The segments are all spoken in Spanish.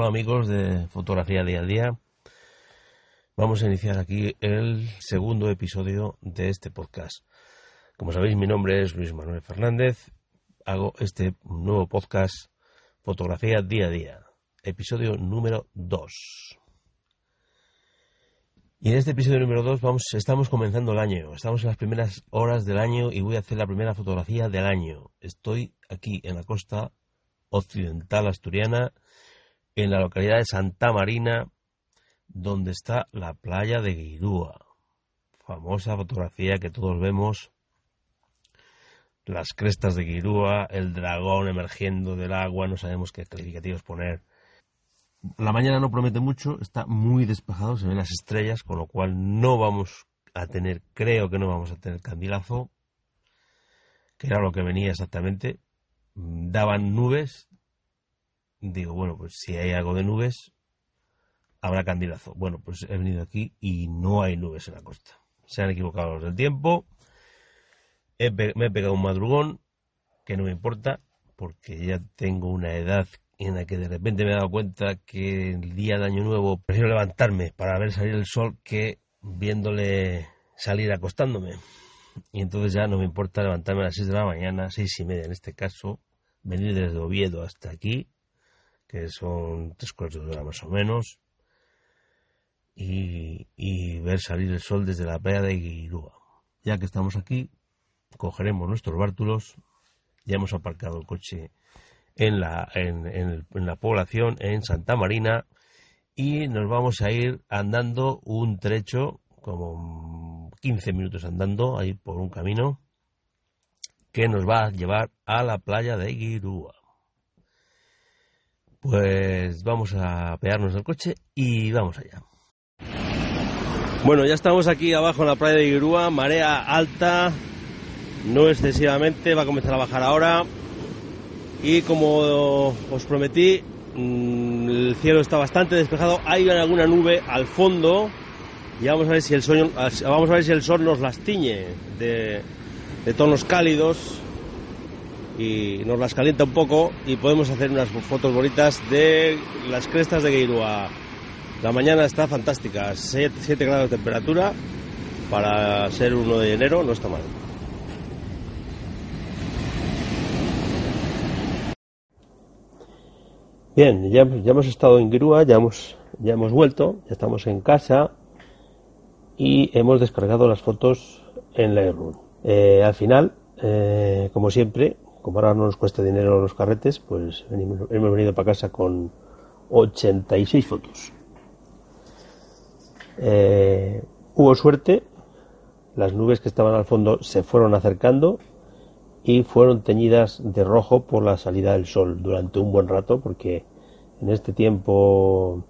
Hola amigos de Fotografía Día a Día. Vamos a iniciar aquí el segundo episodio de este podcast. Como sabéis, mi nombre es Luis Manuel Fernández. Hago este nuevo podcast Fotografía Día a Día, episodio número 2. Y en este episodio número 2 vamos, estamos comenzando el año, estamos en las primeras horas del año y voy a hacer la primera fotografía del año. Estoy aquí en la costa occidental asturiana en la localidad de Santa Marina, donde está la playa de Guirúa. Famosa fotografía que todos vemos. Las crestas de Guirúa, el dragón emergiendo del agua, no sabemos qué calificativos poner. La mañana no promete mucho, está muy despejado, se ven las estrellas, con lo cual no vamos a tener, creo que no vamos a tener candilazo, que era lo que venía exactamente. Daban nubes, digo, bueno, pues si hay algo de nubes, habrá candilazo. Bueno, pues he venido aquí y no hay nubes en la costa. Se han equivocado los del tiempo. me he pegado un madrugón, que no me importa, porque ya tengo una edad en la que de repente me he dado cuenta que el día de Año Nuevo prefiero levantarme para ver salir el sol que viéndole salir acostándome. Y entonces ya no me importa levantarme a las 6 de la mañana, seis y media en este caso, venir desde Oviedo hasta aquí que son tres cuartos de hora más o menos, y, ver salir el sol desde la playa de Guirúa. Ya que estamos aquí, cogeremos nuestros bártulos, ya hemos aparcado el coche en la, en, la población, en Santa Marina, y nos vamos a ir andando un trecho, como 15 minutos andando, ahí por un camino, que nos va a llevar a la playa de Guirúa. Pues vamos a pegarnos el coche y vamos allá. Bueno, ya estamos aquí abajo en la playa de Irúa, marea alta, no excesivamente, va a comenzar a bajar ahora. Y como os prometí, mm, el cielo está bastante despejado, hay alguna nube al fondo y vamos a ver si el sol, vamos a ver si el sol nos las tiñe de tonos cálidos y nos las calienta un poco y podemos hacer unas fotos bonitas de las crestas de Gueirua. La mañana está fantástica, 7, grados de temperatura para ser 1 de enero, no está mal. Bien, ya, ya hemos estado en Guirúa, ya hemos, ya hemos vuelto, ya estamos en casa y hemos descargado las fotos en Lightroom. Eh, al final, eh, como siempre, como ahora no nos cuesta dinero los carretes, pues hemos venido para casa con 86 fotos. Eh, hubo suerte, las nubes que estaban al fondo se fueron acercando y fueron teñidas de rojo por la salida del sol durante un buen rato, porque en este tiempo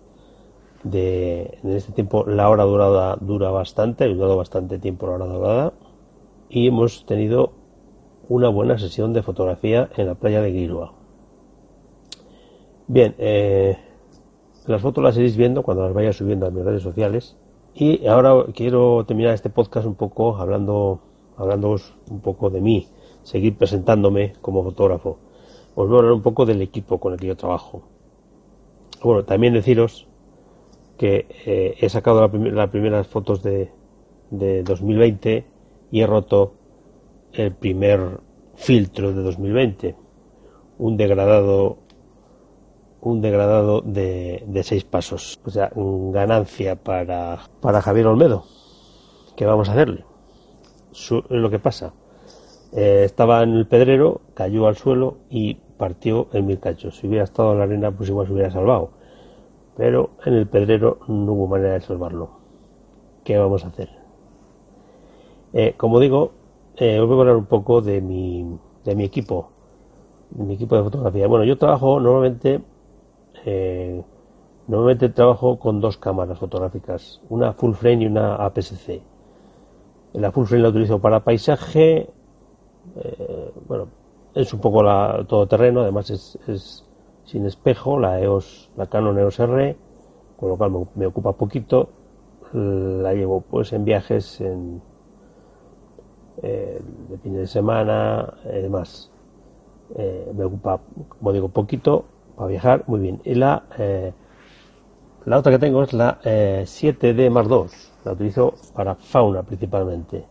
de en este tiempo la hora dorada dura bastante, ha durado bastante tiempo la hora dorada y hemos tenido una buena sesión de fotografía en la playa de Guirua. Bien, eh, las fotos las iréis viendo cuando las vaya subiendo a mis redes sociales. Y ahora quiero terminar este podcast un poco hablando, hablándoos un poco de mí, seguir presentándome como fotógrafo. Os voy a hablar un poco del equipo con el que yo trabajo. Bueno, también deciros que eh, he sacado las primeras fotos de 2020 y he roto el primer filtro de 2020, un degradado un degradado de, seis pasos, o sea, ganancia para, para Javier Olmedo. ¿Qué vamos a hacerle? lo que pasa. Eh, estaba en el pedrero, cayó al suelo y partió en mil cachos. Si hubiera estado en la arena, pues igual se hubiera salvado. Pero en el pedrero no hubo manera de salvarlo. ¿Qué vamos a hacer? Eh, como digo, eh, os voy a hablar un poco de mi, de mi equipo, de mi equipo de fotografía. Bueno, yo trabajo normalmente, eh, normalmente trabajo con dos cámaras fotográficas, una full frame y una APS-C. La full frame la utilizo para paisaje, eh, bueno, es un poco la, todo terreno, además es, es, sin espejo, la EOS, la Canon EOS R, con lo cual me, me ocupa poquito. La llevo pues en viajes, en eh, de fin de semana, y demás. Eh, me ocupa, como digo, poquito para viajar, muy bien. Y la, eh, la otra que tengo es la 7D Mark II. La utilizo para fauna principalmente.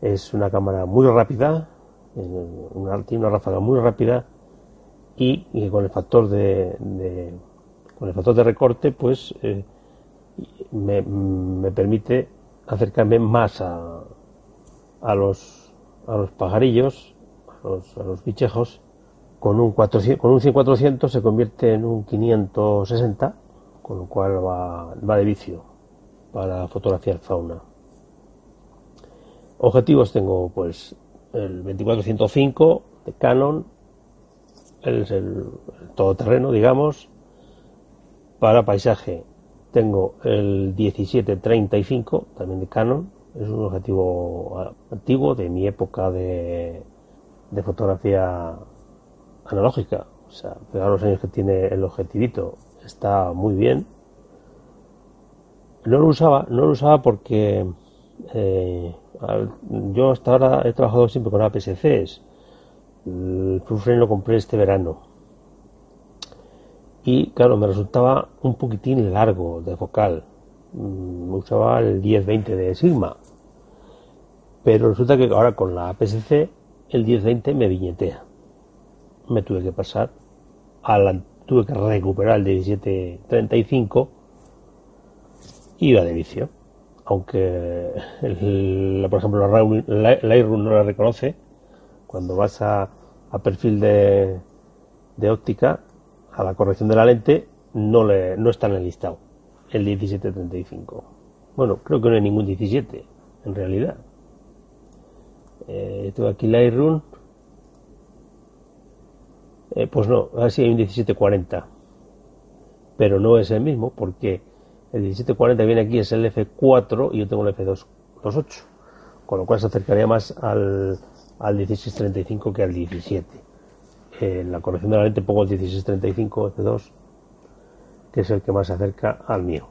Es una cámara muy rápida, una, tiene una ráfaga muy rápida y, con el factor de, con el factor de recorte, pues me, me permite acercarme más a, a los, a los pajarillos, a los, a los bichejos, con un, 400, con un 400 se convierte en un 560, con lo cual va, va de vicio para fotografiar fauna. Objetivos tengo pues el 2405 de Canon, es el, el todoterreno, digamos, para paisaje tengo el 1735, también de Canon, es un objetivo antiguo de mi época de, de fotografía analógica. O sea, pegar los años que tiene el objetivito, está muy bien. No lo usaba, no lo usaba porque eh, yo hasta ahora he trabajado siempre con APS-Cs. El full lo compré este verano y claro, me resultaba un poquitín largo de focal. Mm, me usaba el 1020 de Sigma. Pero resulta que ahora con la APS-C el 1020 me viñetea. Me tuve que pasar a la, tuve que recuperar el 1735 y iba de vicio. Aunque, por ejemplo, la Lightroom no la reconoce, cuando vas a, a perfil de, de óptica, a la corrección de la lente no, le, no está en el listado, el 1735. Bueno, creo que no hay ningún 17, en realidad. Eh, tengo aquí Lightroom. Eh, pues no, así hay un 1740. Pero no es el mismo porque el 1740 viene aquí, es el F4 y yo tengo el F228. Con lo cual se acercaría más al, al 1635 que al 17 en la corrección de la lente pongo el 1635 F2, que es el que más se acerca al mío.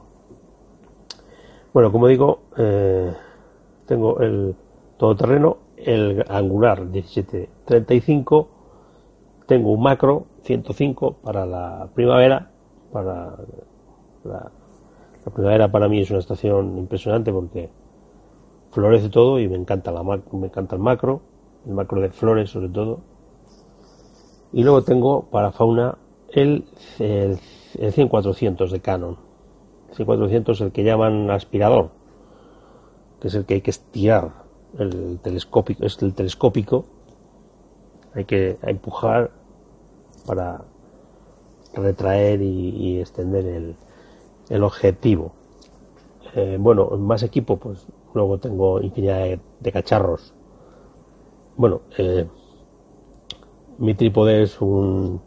Bueno, como digo, eh, tengo el todoterreno, el angular 1735, tengo un macro 105 para la primavera, para la, primavera para mí es una estación impresionante porque florece todo y me encanta la me encanta el macro, el macro de flores sobre todo y luego tengo para fauna el, el, 100-400 de Canon. El 100-400 el que llaman aspirador, que es el que hay que estirar. El telescópico es el telescópico. Hay que empujar para retraer y, extender el, el objetivo. Eh, bueno, más equipo, pues luego tengo infinidad de, cacharros. Bueno, eh, mi trípode es un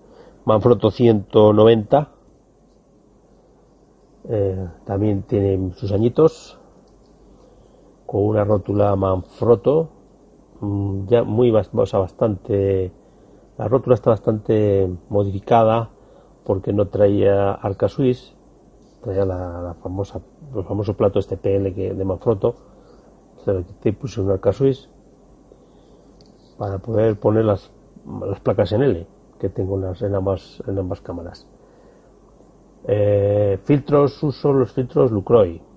Manfrotto 190. Eh, también tiene sus añitos. Con una rótula Manfrotto. Mm, ya muy bastante. La rótula está bastante modificada porque no traía arca suisse. Traía la, famosa, el famoso plato este que, de Manfrotto. Se le puse un arca suisse para poder poner las las placas en L que tengo en ambas, en ambas cámaras. Eh, filtros, uso los filtros Lucroy.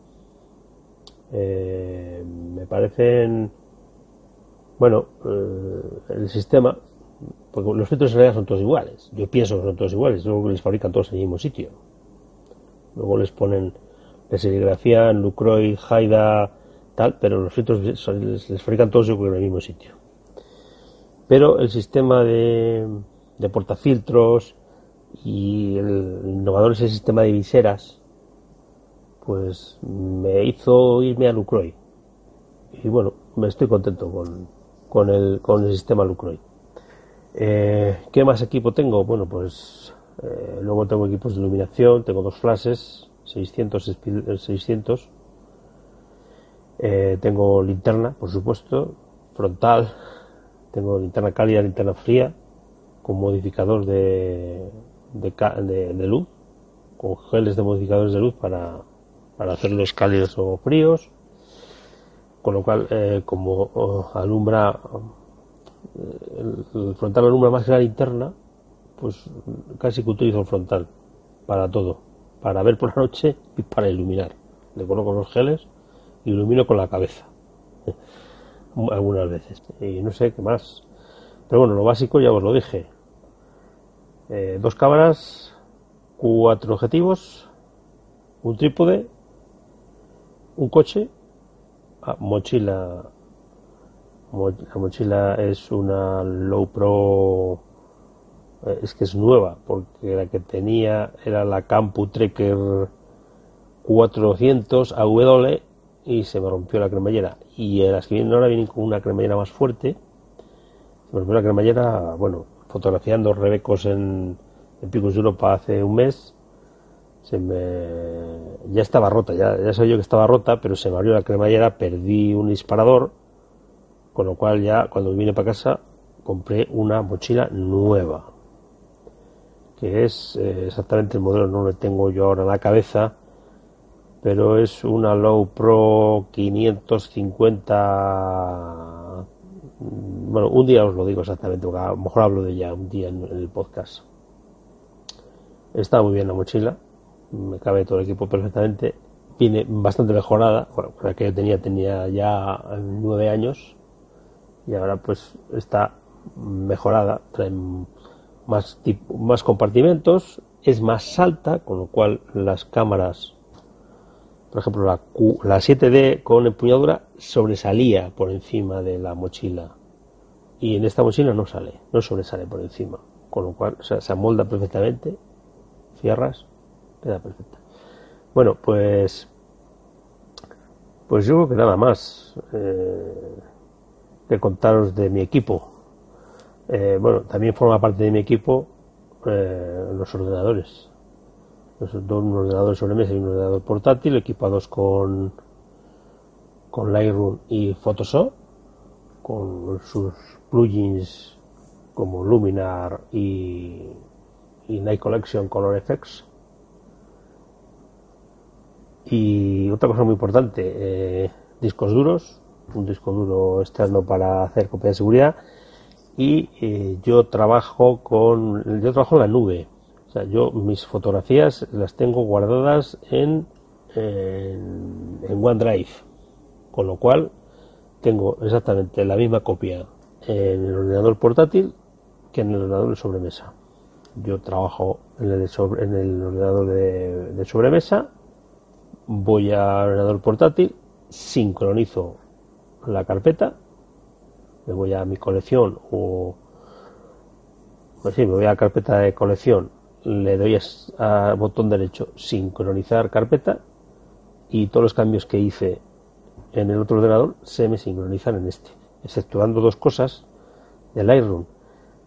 Eh, me parecen, bueno, eh, el sistema, porque los filtros en realidad son todos iguales. Yo pienso que son todos iguales, luego les fabrican todos en el mismo sitio. Luego les ponen, les serigrafían Lucroy, Haida, tal, pero los filtros les, fabrican todos en el mismo sitio pero el sistema de, de portafiltros y el innovador ese sistema de viseras pues me hizo irme a Lucroy. Y bueno me estoy contento con, con, el, con el sistema Lucroy. Eh, ¿qué más equipo tengo? bueno pues eh, luego tengo equipos de iluminación tengo dos flashes 600 600 eh, tengo linterna por supuesto frontal tengo linterna cálida, linterna fría, con modificador de, de, luz, con geles de modificadores de luz para, para hacerlos cálidos o fríos, con lo cual, eh, como oh, alumbra, eh, el, frontal alumbra más que la linterna, pues casi que utilizo el frontal para todo, para ver por la noche y para iluminar. Le coloco los geles y ilumino con la cabeza. Algunas veces. Y no sé qué más. Pero bueno, lo básico ya os lo dije. Eh, dos cámaras, cuatro objetivos, un trípode, un coche, ah, mochila. la mochila es una Low Pro, eh, es que es nueva, porque la que tenía era la Campu Trekker 400 AW y se me rompió la cremallera. Y las que vienen ahora vienen con una cremallera más fuerte. Se me rompió la cremallera, bueno, fotografiando rebecos en, en Picos de Europa hace un mes se me ya estaba rota, ya, sabía yo que estaba rota, pero se me abrió la cremallera, perdí un disparador, con lo cual ya cuando vine para casa compré una mochila nueva, que es eh, exactamente el modelo, no lo tengo yo ahora en la cabeza, pero es una Low Pro 550. Bueno, un día os lo digo exactamente, a lo mejor hablo de ella un día en el podcast. Está muy bien la mochila, me cabe todo el equipo perfectamente. Viene bastante mejorada, bueno, la que yo tenía tenía ya nueve años. Y ahora pues está mejorada, trae más, más compartimentos, es más alta, con lo cual las cámaras, por ejemplo la, la 7D con empuñadura sobresalía por encima de la mochila. Y en esta mochila no sale, no sobresale por encima, con lo cual se amolda perfectamente, cierras queda perfecta. Bueno, pues. Pues yo creo que nada más eh, que contaros de mi equipo. Eh, bueno, también forma parte de mi equipo eh, los ordenadores. Los, dos, un ordenador sobre mesa y un ordenador portátil equipados con con Lightroom y Photoshop con sus plugins como Luminar y, y Night Collection Color Effects y otra cosa muy importante, eh, discos duros, un disco duro externo para hacer copia de seguridad y eh, yo trabajo con yo trabajo en la nube. O sea, yo mis fotografías las tengo guardadas en, en, en OneDrive, con lo cual tengo exactamente la misma copia en el ordenador portátil que en el ordenador de sobremesa. Yo trabajo en el, en el ordenador de, de sobremesa voy al ordenador portátil, sincronizo la carpeta, me voy a mi colección o pues sí, me voy a la carpeta de colección, le doy al botón derecho sincronizar carpeta y todos los cambios que hice en el otro ordenador se me sincronizan en este, exceptuando dos cosas del Lightroom,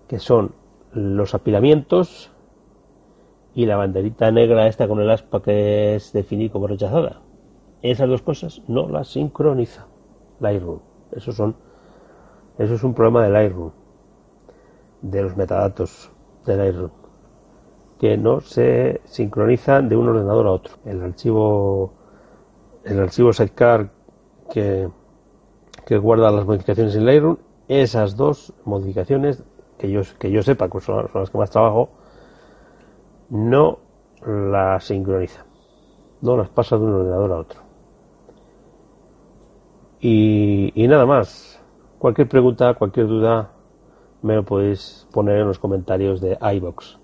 que son los apilamientos y la banderita negra esta con el aspa que es definir como rechazada. Esas dos cosas no las sincroniza Lightroom. Eso son eso es un problema de Lightroom de los metadatos de Lightroom que no se sincronizan de un ordenador a otro. El archivo el archivo sidecar que que guarda las modificaciones en Lightroom, esas dos modificaciones que yo que yo sepa que son las que más trabajo no las sincroniza, no las pasa de un ordenador a otro. Y, nada más. Cualquier pregunta, cualquier duda, me lo podéis poner en los comentarios de iBox,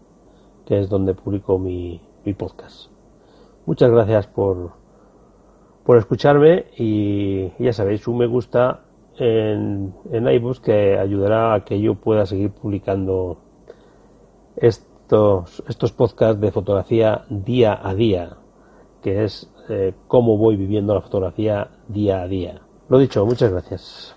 que es donde publico mi, podcast. Muchas gracias por, por escucharme y ya sabéis, un me gusta en, en iBox que ayudará a que yo pueda seguir publicando este estos, estos podcasts de fotografía día a día, que es eh, cómo voy viviendo la fotografía día a día. Lo dicho, muchas gracias.